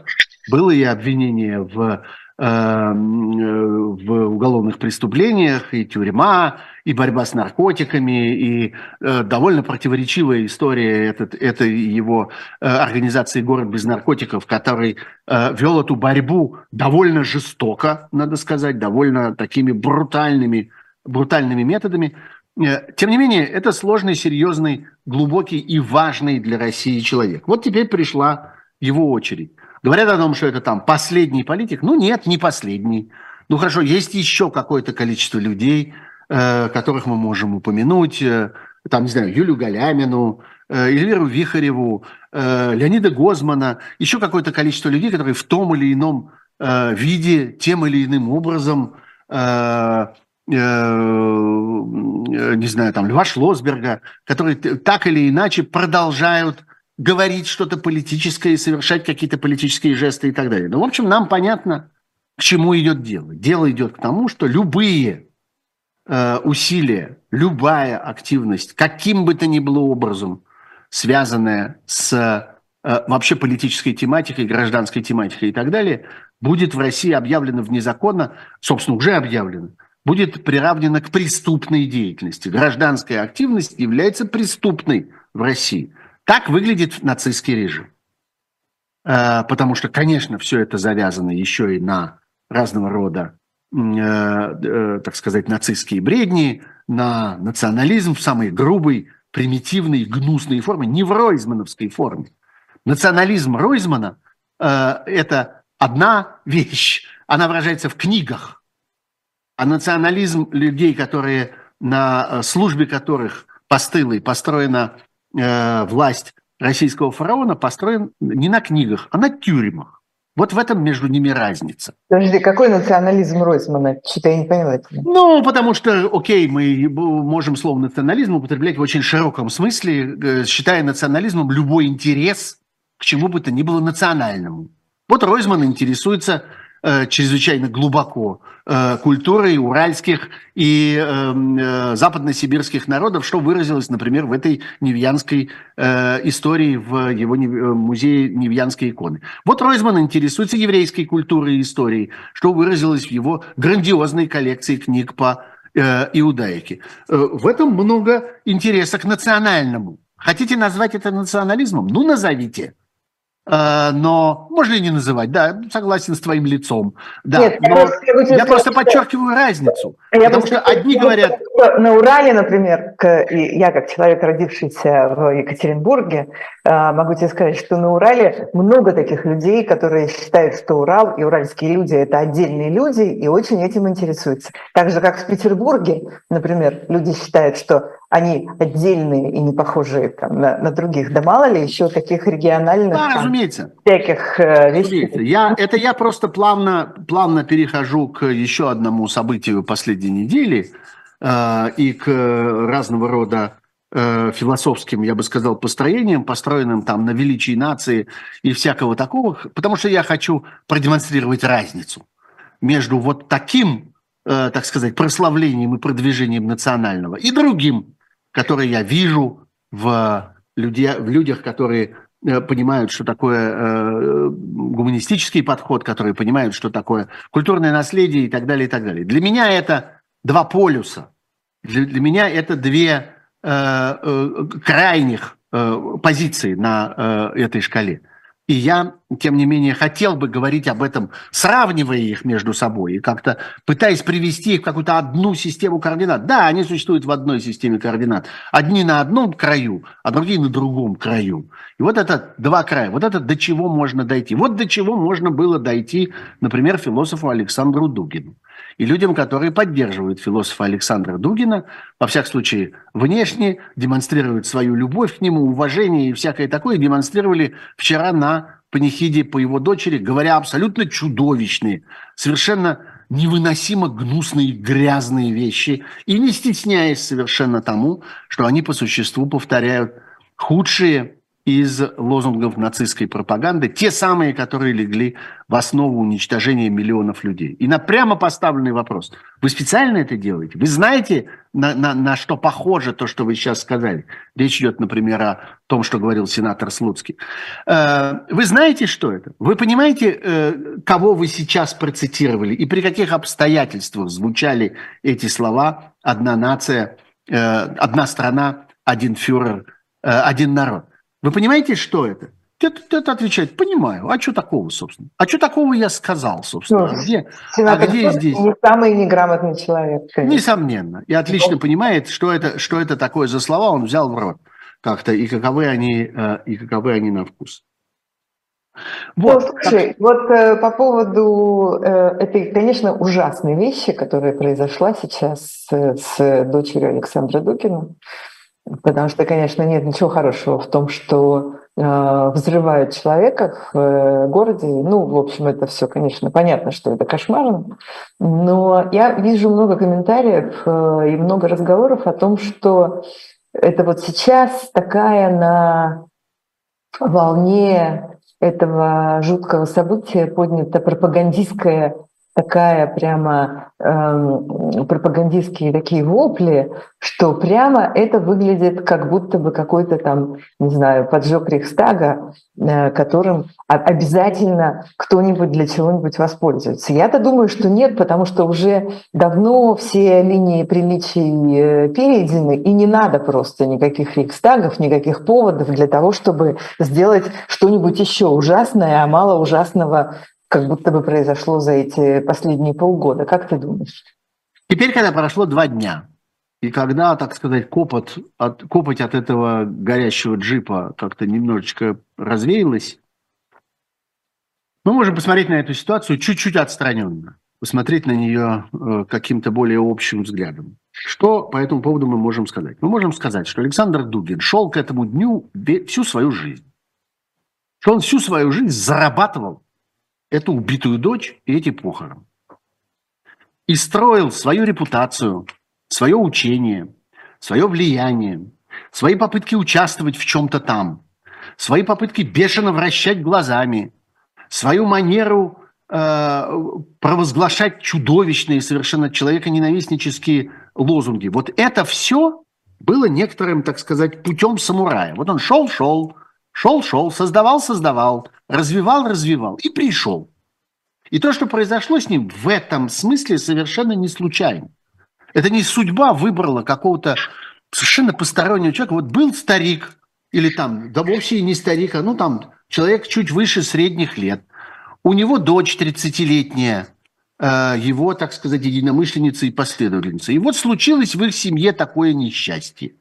Было и обвинение в в уголовных преступлениях, и тюрьма, и борьба с наркотиками, и э, довольно противоречивая история этот, этой его э, организации «Город без наркотиков», который э, вел эту борьбу довольно жестоко, надо сказать, довольно такими брутальными, брутальными методами. Тем не менее, это сложный, серьезный, глубокий и важный для России человек. Вот теперь пришла его очередь. Говорят о том, что это там последний политик. Ну нет, не последний. Ну хорошо, есть еще какое-то количество людей, э, которых мы можем упомянуть. Э, там, не знаю, Юлю Галямину, э, Эльвиру Вихареву, Леонида Гозмана. Еще какое-то количество людей, которые в том или ином виде, тем или иным образом не знаю, там, Льва Шлосберга, которые так или иначе продолжают говорить что-то политическое и совершать какие-то политические жесты и так далее. Ну, в общем, нам понятно, к чему идет дело. Дело идет к тому, что любые э, усилия, любая активность, каким бы то ни было образом, связанная с э, вообще политической тематикой, гражданской тематикой и так далее, будет в России объявлена вне закона, собственно, уже объявлена, будет приравнена к преступной деятельности. Гражданская активность является преступной в России. Так выглядит нацистский режим. Э, потому что, конечно, все это завязано еще и на разного рода, э, э, так сказать, нацистские бредни, на национализм в самой грубой, примитивной, гнусной форме, не в ройзмановской форме. Национализм Ройзмана – это одна вещь, она выражается в книгах. А национализм людей, которые на службе которых постылой построена э, власть российского фараона построен не на книгах, а на тюрьмах. Вот в этом между ними разница. Подожди, какой национализм Ройсмана? Что-то я не поняла. Ну, потому что, окей, мы можем слово национализм употреблять в очень широком смысле, э, считая национализмом любой интерес к чему бы то ни было национальному. Вот Ройзман интересуется чрезвычайно глубоко э, культурой уральских и эм, э, западносибирских народов, что выразилось, например, в этой невьянской э, истории в его э, музее Невьянской иконы. Вот Ройзман интересуется еврейской культурой и историей, что выразилось в его грандиозной коллекции книг по э, иудаике. Э, в этом много интереса к национальному. Хотите назвать это национализмом? Ну, назовите. Э, но можно и не называть, да, согласен с твоим лицом. Да, Нет, я но просто могу тебе я просто подчеркиваю разницу. Я Потому просто- что одни говорят, На Урале, например, я как человек, родившийся в Екатеринбурге, а, могу тебе сказать, что на Урале много таких людей, которые считают, что Урал и уральские люди – это отдельные люди и очень этим интересуются. Так же, как в Петербурге, например, люди считают, что они отдельные и не похожие там, на, на других. Да мало ли еще таких региональных да, там, разумеется. всяких э, вещей. Разумеется. Я, это я просто плавно, плавно перехожу к еще одному событию последней недели э, и к разного рода э, философским, я бы сказал, построениям, построенным там на величии нации и всякого такого, потому что я хочу продемонстрировать разницу между вот таким, э, так сказать, прославлением и продвижением национального и другим, которое я вижу в, люди, в людях, которые э, понимают, что такое э, гуманистический подход, которые понимают, что такое культурное наследие и так далее, и так далее. Для меня это два полюса. Для, для меня это две э, э, крайних э, позиции на э, этой шкале. И я, тем не менее, хотел бы говорить об этом, сравнивая их между собой и как-то пытаясь привести их в какую-то одну систему координат. Да, они существуют в одной системе координат. Одни на одном краю, а другие на другом краю. И вот это два края. Вот это до чего можно дойти. Вот до чего можно было дойти, например, философу Александру Дугину. И людям, которые поддерживают философа Александра Дугина, во всяком случае, внешне демонстрируют свою любовь к нему, уважение и всякое такое, демонстрировали вчера на панихиде по его дочери, говоря абсолютно чудовищные, совершенно невыносимо гнусные, грязные вещи, и не стесняясь совершенно тому, что они по существу повторяют худшие из лозунгов нацистской пропаганды, те самые, которые легли в основу уничтожения миллионов людей. И на прямо поставленный вопрос. Вы специально это делаете? Вы знаете, на, на, на что похоже то, что вы сейчас сказали? Речь идет, например, о том, что говорил сенатор Слуцкий. Э, Вы знаете, что это? Вы понимаете, э, кого вы сейчас процитировали и при каких обстоятельствах звучали эти слова «одна нация», э, «одна страна», «один фюрер», «один народ»? Вы понимаете, что это? Это отвечает, понимаю. А что такого, собственно? А что такого я сказал, собственно? Ну, где, а где здесь? Не самый неграмотный человек. конечно. Несомненно. И отлично понимает, что это, что это такое за слова он взял в рот как-то, и каковы они, э, и каковы они на вкус. Ну, Вот. слушай, вот э, по поводу э, этой, конечно, ужасной вещи, которая произошла сейчас э, с дочерью Александра Дукина, потому что, конечно, нет ничего хорошего в том, что э, взрывают человека в э, городе. Ну, в общем, это все, конечно, понятно, что это кошмарно. Но я вижу много комментариев э, и много разговоров о том, что это вот сейчас такая на волне этого жуткого события поднята пропагандистская такая прямо эм, пропагандистские такие вопли, что прямо это выглядит как будто бы какой-то там, не знаю, поджог Рейхстага, э, которым обязательно кто-нибудь для чего-нибудь воспользуется. Я-то думаю, что нет, потому что уже давно все линии приличий э, перейдены, и не надо просто никаких Рейхстагов, никаких поводов для того, чтобы сделать что-нибудь еще ужасное, а мало ужасного как будто бы произошло за эти последние полгода. Как ты думаешь? Теперь, когда прошло два дня, и когда, так сказать, копот от, копоть от этого горящего джипа как-то немножечко развеялась, мы можем посмотреть на эту ситуацию чуть-чуть отстраненно, посмотреть на нее э, каким-то более общим взглядом. Что по этому поводу мы можем сказать? Мы можем сказать, что Александр Дугин шел к этому дню всю свою жизнь. Что он всю свою жизнь зарабатывал эту убитую дочь и эти похороны и строил свою репутацию, свое учение, свое влияние, свои попытки участвовать в чем-то там, свои попытки бешено вращать глазами, свою манеру э, провозглашать чудовищные, совершенно человеконенавистнические лозунги. Вот это все было некоторым, так сказать, путем самурая. Вот он шел-шел, шел-шел, создавал-создавал, развивал-развивал и пришел. И то, что произошло с ним, в этом смысле совершенно не случайно. Это не судьба выбрала какого-то совершенно постороннего человека. Вот был старик, или там, да вовсе и не старик, а ну там человек чуть выше средних лет. У него дочь 30-летняя, э, его, так сказать, единомышленница и последовательница. И вот случилось в их семье такое несчастье.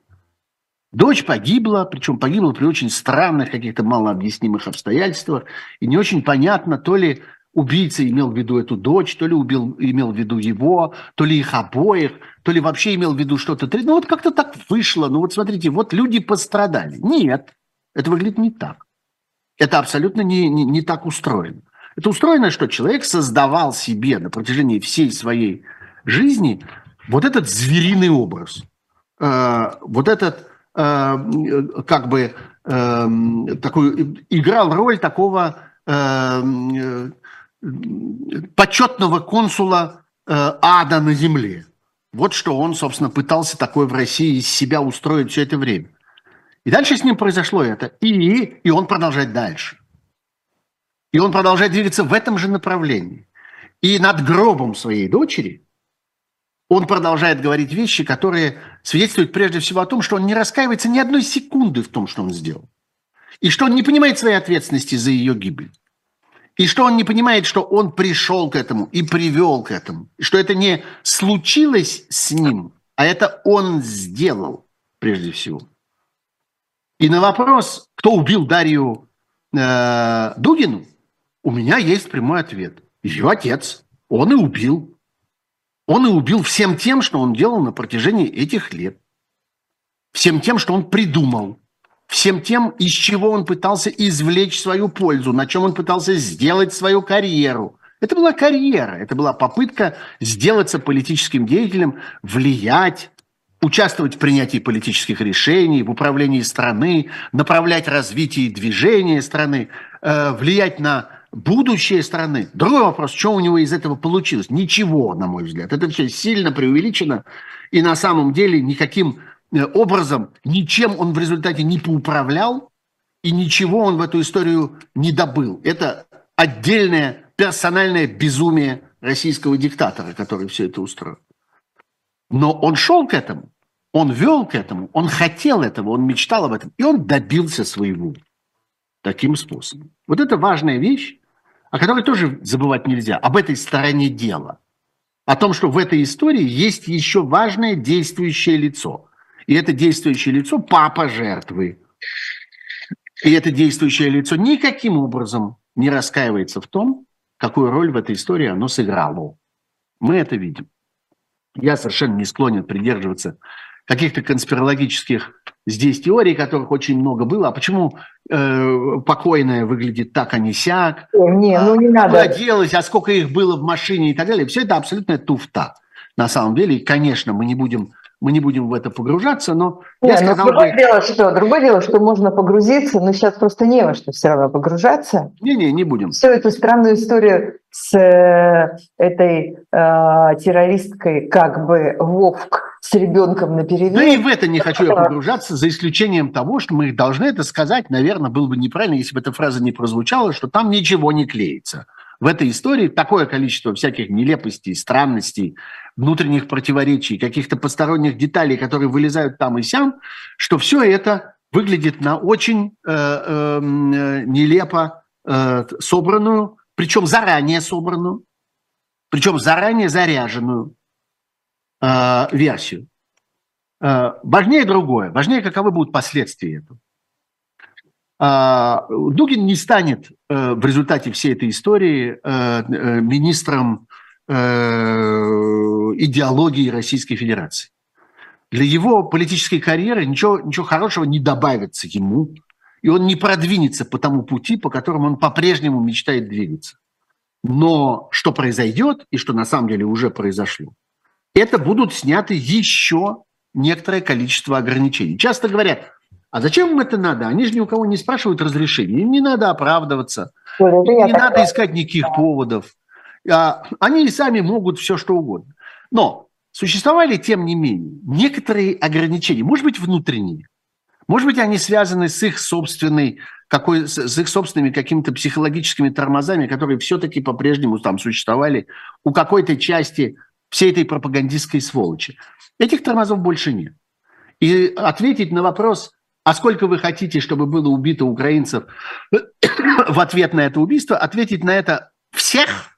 Дочь погибла, причем погибла при очень странных, каких-то малообъяснимых обстоятельствах. И не очень понятно, то ли убийца имел в виду эту дочь, то ли убил, имел в виду его, то ли их обоих, то ли вообще имел в виду что-то. Ну вот как-то так вышло. Ну вот смотрите, вот люди пострадали. Нет, это выглядит не так. Это абсолютно не, не, не так устроено. Это устроено, что человек создавал себе на протяжении всей своей жизни вот этот звериный образ. Э, вот этот, как бы, э, такой, играл роль такого э, почетного консула э, ада на земле. Вот что он, собственно, пытался такое в России из себя устроить все это время. И дальше с ним произошло это. И, и он продолжает дальше. И он продолжает двигаться в этом же направлении. И над гробом своей дочери он продолжает говорить вещи, которые свидетельствуют прежде всего о том, что он не раскаивается ни одной секунды в том, что он сделал. И что он не понимает своей ответственности за ее гибель. И что он не понимает, что он пришел к этому и привел к этому. И что это не случилось с ним, а это он сделал прежде всего. И на вопрос, кто убил Дарью э, Дугину, у меня есть прямой ответ. Ее отец. Он и убил. Он и убил всем тем, что он делал на протяжении этих лет. Всем тем, что он придумал всем тем, из чего он пытался извлечь свою пользу, на чем он пытался сделать свою карьеру. Это была карьера, это была попытка сделаться политическим деятелем, влиять, участвовать в принятии политических решений, в управлении страны, направлять развитие и движение страны, э, влиять на будущее страны. Другой вопрос, что у него из этого получилось? Ничего, на мой взгляд. Это все сильно преувеличено, и на самом деле никаким Э, образом ничем он в результате не поуправлял, и ничего он в эту историю не добыл. Это отдельное персональное безумие российского диктатора, который все это устроил. Но он шел к этому, он вел к этому, он хотел этого, он мечтал об этом, и он добился своего таким способом. Вот это важная вещь, о которой тоже забывать нельзя, об этой стороне дела. О том, что в этой истории есть еще важное действующее лицо – и это действующее лицо – папа жертвы. И это действующее лицо никаким образом не раскаивается в том, какую роль в этой истории оно сыграло. Мы это видим. Я совершенно не склонен придерживаться каких-то конспирологических здесь теорий, которых очень много было. А почему э, покойная выглядит так, а не сяк? Не, ну не надо. Куда а сколько их было в машине и так далее. Все это абсолютная туфта на самом деле. И, конечно, мы не будем мы не будем в это погружаться, но не, я ну, сказал другое бы... дело, что другое дело, что можно погрузиться, но сейчас просто не во что все равно погружаться. Не-не, не будем. Всю эту странную историю с э, этой э, террористкой, как бы Вовк с ребенком на перевес. Да и в это не хочу я погружаться, за исключением того, что мы должны это сказать, наверное, было бы неправильно, если бы эта фраза не прозвучала, что там ничего не клеится. В этой истории такое количество всяких нелепостей, странностей, внутренних противоречий, каких-то посторонних деталей, которые вылезают там и сям, что все это выглядит на очень э, э, нелепо э, собранную, причем заранее собранную, причем заранее заряженную э, версию. Э, важнее другое, важнее, каковы будут последствия этого. А, Дугин не станет э, в результате всей этой истории э, э, министром идеологии Российской Федерации. Для его политической карьеры ничего, ничего хорошего не добавится ему, и он не продвинется по тому пути, по которому он по-прежнему мечтает двигаться. Но что произойдет, и что на самом деле уже произошло, это будут сняты еще некоторое количество ограничений. Часто говорят, А зачем им это надо? Они же ни у кого не спрашивают разрешения. Им не надо оправдываться. Это Им не надо искать никаких поводов. А, Они и сами могут все, что угодно. Но существовали, тем не менее, некоторые ограничения, может быть, внутренние, может быть, они связаны с их собственной какой, с их собственными какими-то психологическими тормозами, которые все-таки по-прежнему там существовали у какой-то части всей этой пропагандистской сволочи. Этих тормозов больше нет. И ответить на вопрос, а сколько вы хотите, чтобы было убито украинцев [COUGHS] в ответ на это убийство, ответить на это всех,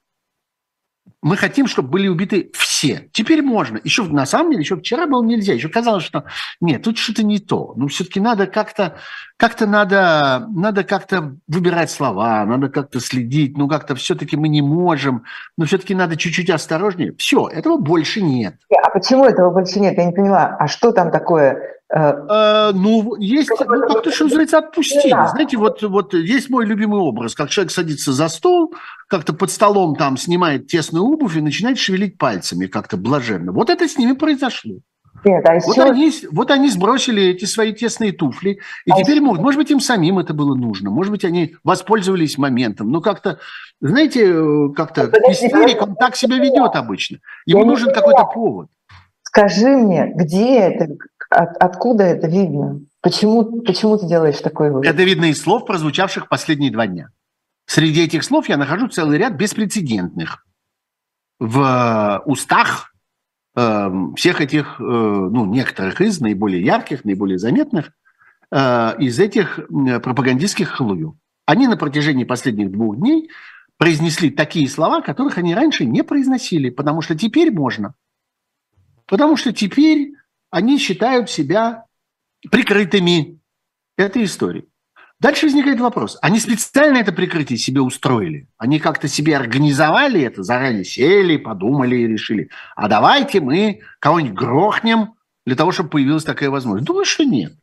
мы хотим, чтобы были убиты все. Теперь можно. Еще на самом деле, еще вчера было нельзя. Еще казалось, что нет, тут что-то не то. Ну, все-таки надо как-то, как-то надо, надо как-то выбирать слова, надо как-то следить. Ну, как-то все-таки мы не можем. Но все-таки надо чуть-чуть осторожнее. Все, этого больше нет. А почему этого больше нет? Я не поняла. А что там такое? Э, Э, ну, есть, ну, как-то, что называется, отпустили. Да. Знаете, вот, вот есть мой любимый образ, как человек садится за стол, как-то под столом там снимает тесную обувь и начинает шевелить пальцами как-то блаженно. Вот это с ними произошло. Нет, а Вот они, вот они сбросили эти свои тесные туфли, и А теперь еще- могут, может быть, им самим это было нужно, может быть, они воспользовались моментом, но как-то, знаете, э, как-то истерик, он так себя ведет обычно. Ему нужен какой-то повод. Скажи мне, где это, от- откуда это видно? Почему, почему ты делаешь такой вывод? Это видно из слов, прозвучавших последние два дня. Среди этих слов я нахожу целый ряд беспрецедентных в э, устах э, всех этих, э, ну, некоторых из наиболее ярких, наиболее заметных, э, из этих пропагандистских халуев. Они на протяжении последних двух дней произнесли такие слова, которых они раньше не произносили, потому что теперь можно. Потому что теперь они считают себя прикрытыми этой историей. Дальше возникает вопрос. Они специально это прикрытие себе устроили? Они как-то себе организовали это, заранее сели, подумали и решили, а давайте мы кого-нибудь грохнем для того, чтобы появилась такая возможность? Думаю, что нет.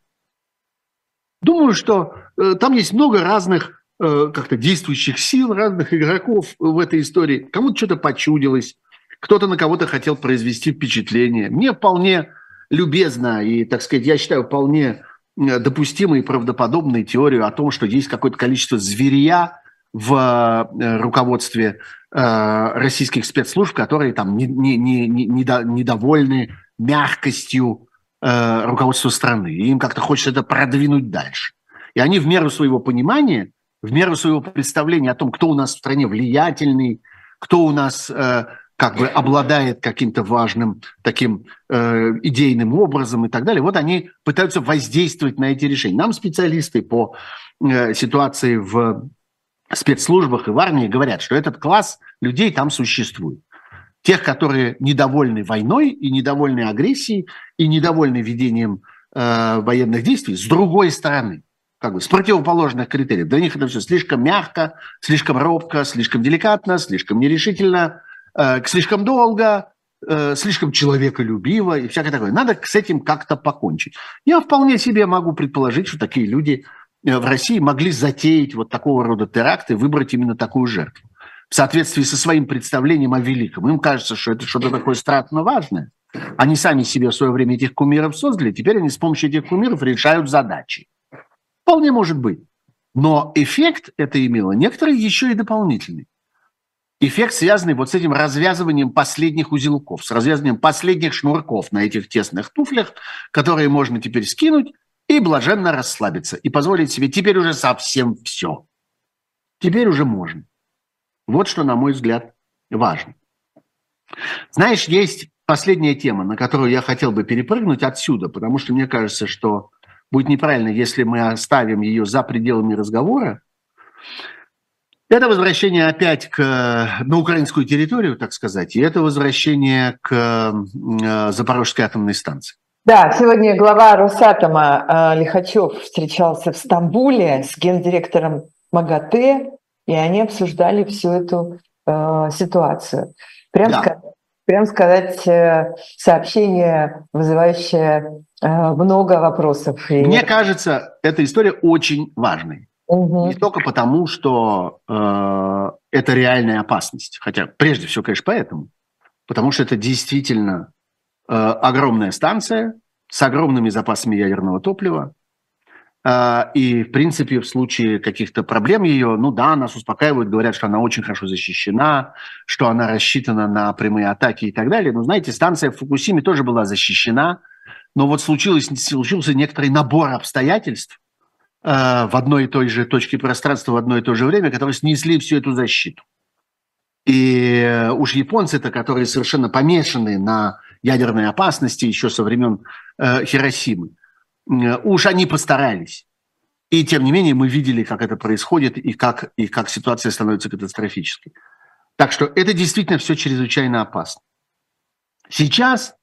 Думаю, что э, там есть много разных э, как-то действующих сил, разных игроков в этой истории. Кому-то что-то почудилось, кто-то на кого-то хотел произвести впечатление. Мне вполне любезно и, так сказать, я считаю, вполне э, допустимой и правдоподобной теорию о том, что есть какое-то количество зверя в э, руководстве э, российских спецслужб, которые там не, не, не, не- недо- недовольны мягкостью руководства страны. И им как-то хочется это продвинуть дальше. И они в меру своего понимания, в меру своего представления о том, кто у нас в стране влиятельный, кто у нас как бы обладает каким-то важным таким э, идейным образом и так далее, вот они пытаются воздействовать на эти решения. Нам специалисты по э, ситуации в спецслужбах и в армии говорят, что этот класс людей там существует. Тех, которые недовольны войной и недовольны агрессией и недовольны ведением э, военных действий с другой стороны, как бы с противоположных критериев. Для них это все слишком мягко, слишком робко, слишком деликатно, слишком нерешительно, слишком долго, э, слишком человеколюбиво и всякое такое. Надо с этим как-то покончить. Я вполне себе могу предположить, что такие люди э, в России могли затеять вот такого рода теракты, выбрать именно такую жертву в соответствии со своим представлением о великом. Им кажется, что это что-то такое страшно важное. Они сами себе в свое время этих кумиров создали, теперь они с помощью этих кумиров решают задачи. Вполне может быть. Но эффект это имело некоторый еще и дополнительный. Эффект, связанный вот с этим развязыванием последних узелков, с развязыванием последних шнурков на этих тесных туфлях, которые можно теперь скинуть и блаженно расслабиться, и позволить себе теперь уже совсем все. Теперь уже можно. Вот что, на мой взгляд, важно. Знаешь, есть последняя тема, на которую я хотел бы перепрыгнуть отсюда, потому что мне кажется, что будет неправильно, если мы оставим ее за пределами разговора. Это возвращение опять к, на украинскую территорию, так сказать, и это возвращение к э, Запорожской атомной станции. Да, сегодня глава Росатома э, Лихачев встречался в Стамбуле с гендиректором МАГАТЭ, и они обсуждали всю эту э, ситуацию. Прям, Да. сказать, прям сказать, э, сообщение, вызывающее э, много вопросов. Мне кажется, эта история очень важной. Мгм. Не только потому, что э, это реальная опасность, хотя прежде всего, конечно, поэтому, потому что это действительно э, огромная станция с огромными запасами ядерного топлива, А, и, в принципе, в случае каких-то проблем ее, ну да, нас успокаивают, говорят, что она очень хорошо защищена, что она рассчитана на прямые атаки и так далее. Но, знаете, станция в Фукусиме тоже была защищена, но вот случилось, случился некоторый набор обстоятельств э, в одной и той же точке пространства в одно и то же время, которые снесли всю эту защиту. И уж японцы-то, которые совершенно помешаны на ядерной опасности еще со времен э, Хиросимы, Э, уж они постарались. И тем не менее мы видели, как это происходит и как, и как ситуация становится катастрофической. Так что это действительно все чрезвычайно опасно. Сейчас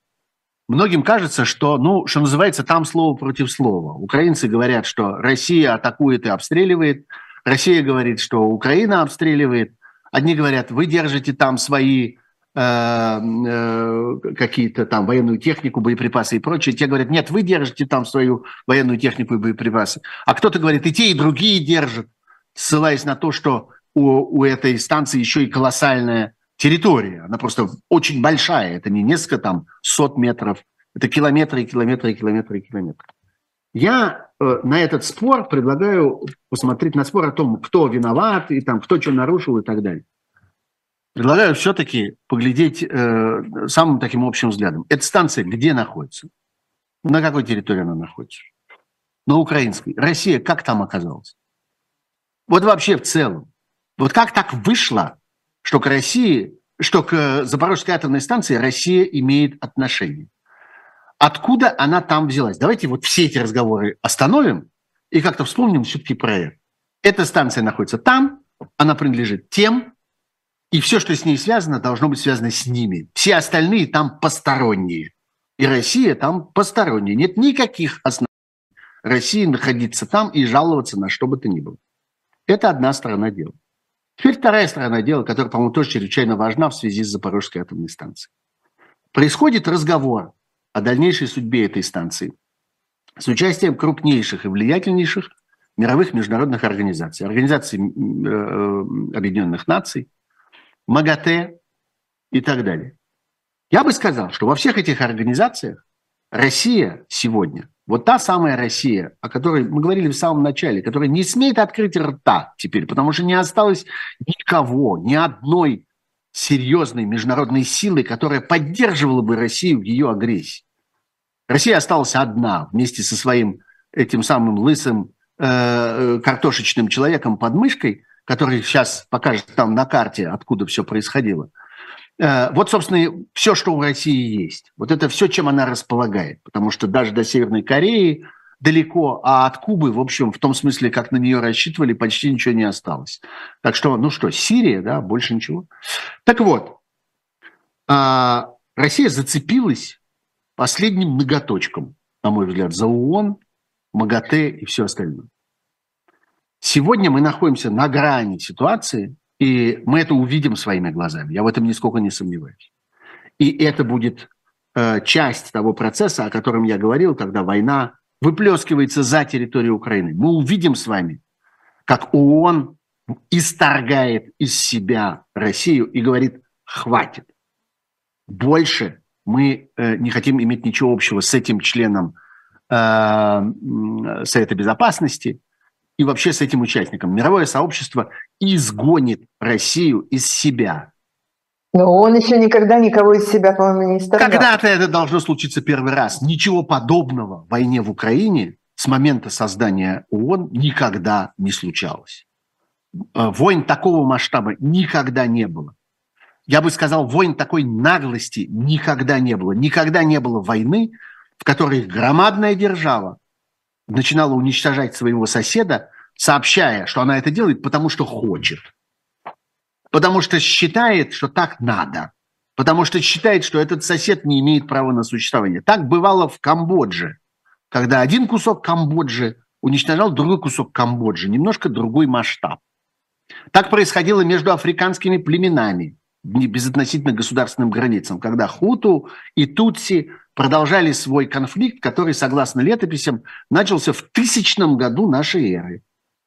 многим кажется, что, ну, что называется, там слово против слова. Украинцы говорят, что Россия атакует и обстреливает. Россия говорит, что Украина обстреливает. Одни говорят, вы держите там свои Э, э, какие-то там военную технику, боеприпасы и прочее. Те говорят, нет, вы держите там свою военную технику и боеприпасы. А кто-то говорит, и те, и другие держат, ссылаясь на то, что у, у этой станции еще и колоссальная территория. Она просто очень большая. Это не несколько там сот метров, это километры, километры, километры, километры. Я э, на этот спор предлагаю посмотреть на спор о том, кто виноват и там, кто что нарушил и так далее. Предлагаю все-таки поглядеть э, самым таким общим взглядом. Эта станция где находится? На какой территории она находится? На украинской. Россия как там оказалась? Вот вообще в целом. Вот как так вышло, что к России, что к Запорожской атомной станции Россия имеет отношение? Откуда она там взялась? Давайте вот все эти разговоры остановим и как-то вспомним все-таки про это. Эта станция находится там, она принадлежит тем, и все, что с ней связано, должно быть связано с ними. Все остальные там посторонние. И Россия там посторонняя. Нет никаких оснований России находиться там и жаловаться на что бы то ни было. Это одна сторона дела. Теперь вторая сторона дела, которая, по-моему, тоже чрезвычайно важна в связи с Запорожской атомной станцией. Происходит разговор о дальнейшей судьбе этой станции с участием крупнейших и влиятельнейших мировых международных организаций. Организации э, э, Объединенных Наций, МАГАТЭ и так далее. Я бы сказал, что во всех этих организациях Россия сегодня, вот та самая Россия, о которой мы говорили в самом начале, которая не смеет открыть рта теперь, потому что не осталось никого, ни одной серьезной международной силы, которая поддерживала бы Россию в ее агрессии. Россия осталась одна вместе со своим этим самым лысым э, э картошечным человеком под мышкой – который сейчас покажет там на карте, откуда все происходило. Э, вот, собственно, все, что у России есть. Вот это все, чем она располагает. Потому что даже до Северной Кореи далеко, а от Кубы, в общем, в том смысле, как на нее рассчитывали, почти ничего не осталось. Так что, ну что, Сирия, да, больше ничего. Так вот, а, Россия зацепилась последним многоточком, на мой взгляд, за ООН, МАГАТЭ и все остальное. Сегодня мы находимся на грани ситуации, и мы это увидим своими глазами. Я в этом нисколько не сомневаюсь. И это будет э, часть того процесса, о котором я говорил, когда война выплескивается за территорию Украины. Мы увидим с вами, как ООН исторгает из себя Россию и говорит, хватит. Больше мы э, не хотим иметь ничего общего с этим членом э, Совета Безопасности, и вообще с этим участником. Мировое сообщество изгонит Россию из себя. Но он еще никогда никого из себя, по-моему, не исторгал. Когда-то это должно случиться первый раз. Ничего подобного в войне в Украине с момента создания ООН никогда не случалось. Э, войн такого масштаба никогда не было. Я бы сказал, войн такой наглости никогда не было. Никогда не было войны, в которой громадная держава начинала уничтожать своего соседа, сообщая, что она это делает, потому что хочет. Потому что считает, что так надо. Потому что считает, что этот сосед не имеет права на существование. Так бывало в Камбодже, когда один кусок Камбоджи уничтожал другой кусок Камбоджи, немножко другой масштаб. Так происходило между африканскими племенами, безотносительно государственным границам, когда хуту и тутси продолжали свой конфликт, который, согласно летописям, начался в тысячном году нашей эры.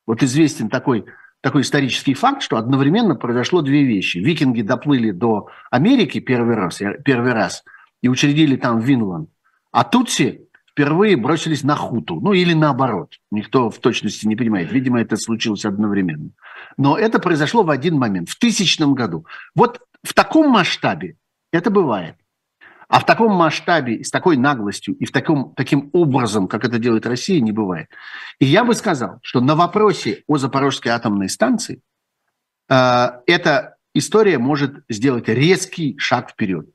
Вот известен такой, такой исторический факт, что одновременно произошло две вещи. Викинги доплыли до Америки первый раз, первый раз и учредили там Винланд. А тутси впервые бросились на Хуту, ну или наоборот. Никто в точности не понимает. Видимо, это случилось одновременно. Но это произошло в один момент, в тысячном году. Вот в таком масштабе это бывает. А в таком масштабе, с такой наглостью и в таком, таким образом, как это делает Россия, не бывает. И я бы сказал, что на вопросе о Запорожской атомной станции э, эта история может сделать резкий шаг вперед.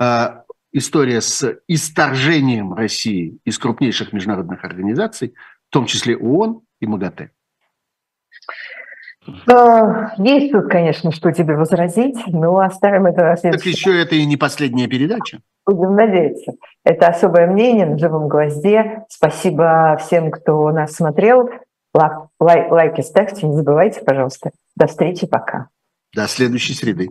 Э, история с исторжением России из крупнейших международных организаций, в том числе ООН и МАГАТЭ. Есть тут, конечно, что тебе возразить, но оставим это на следующий. Так еще это и не последняя передача. Будем надеяться. Это особое мнение на живом гвозде. Спасибо всем, кто нас смотрел. Лайк, лайки ставьте, не забывайте, пожалуйста. До встречи, пока. До следующей среды.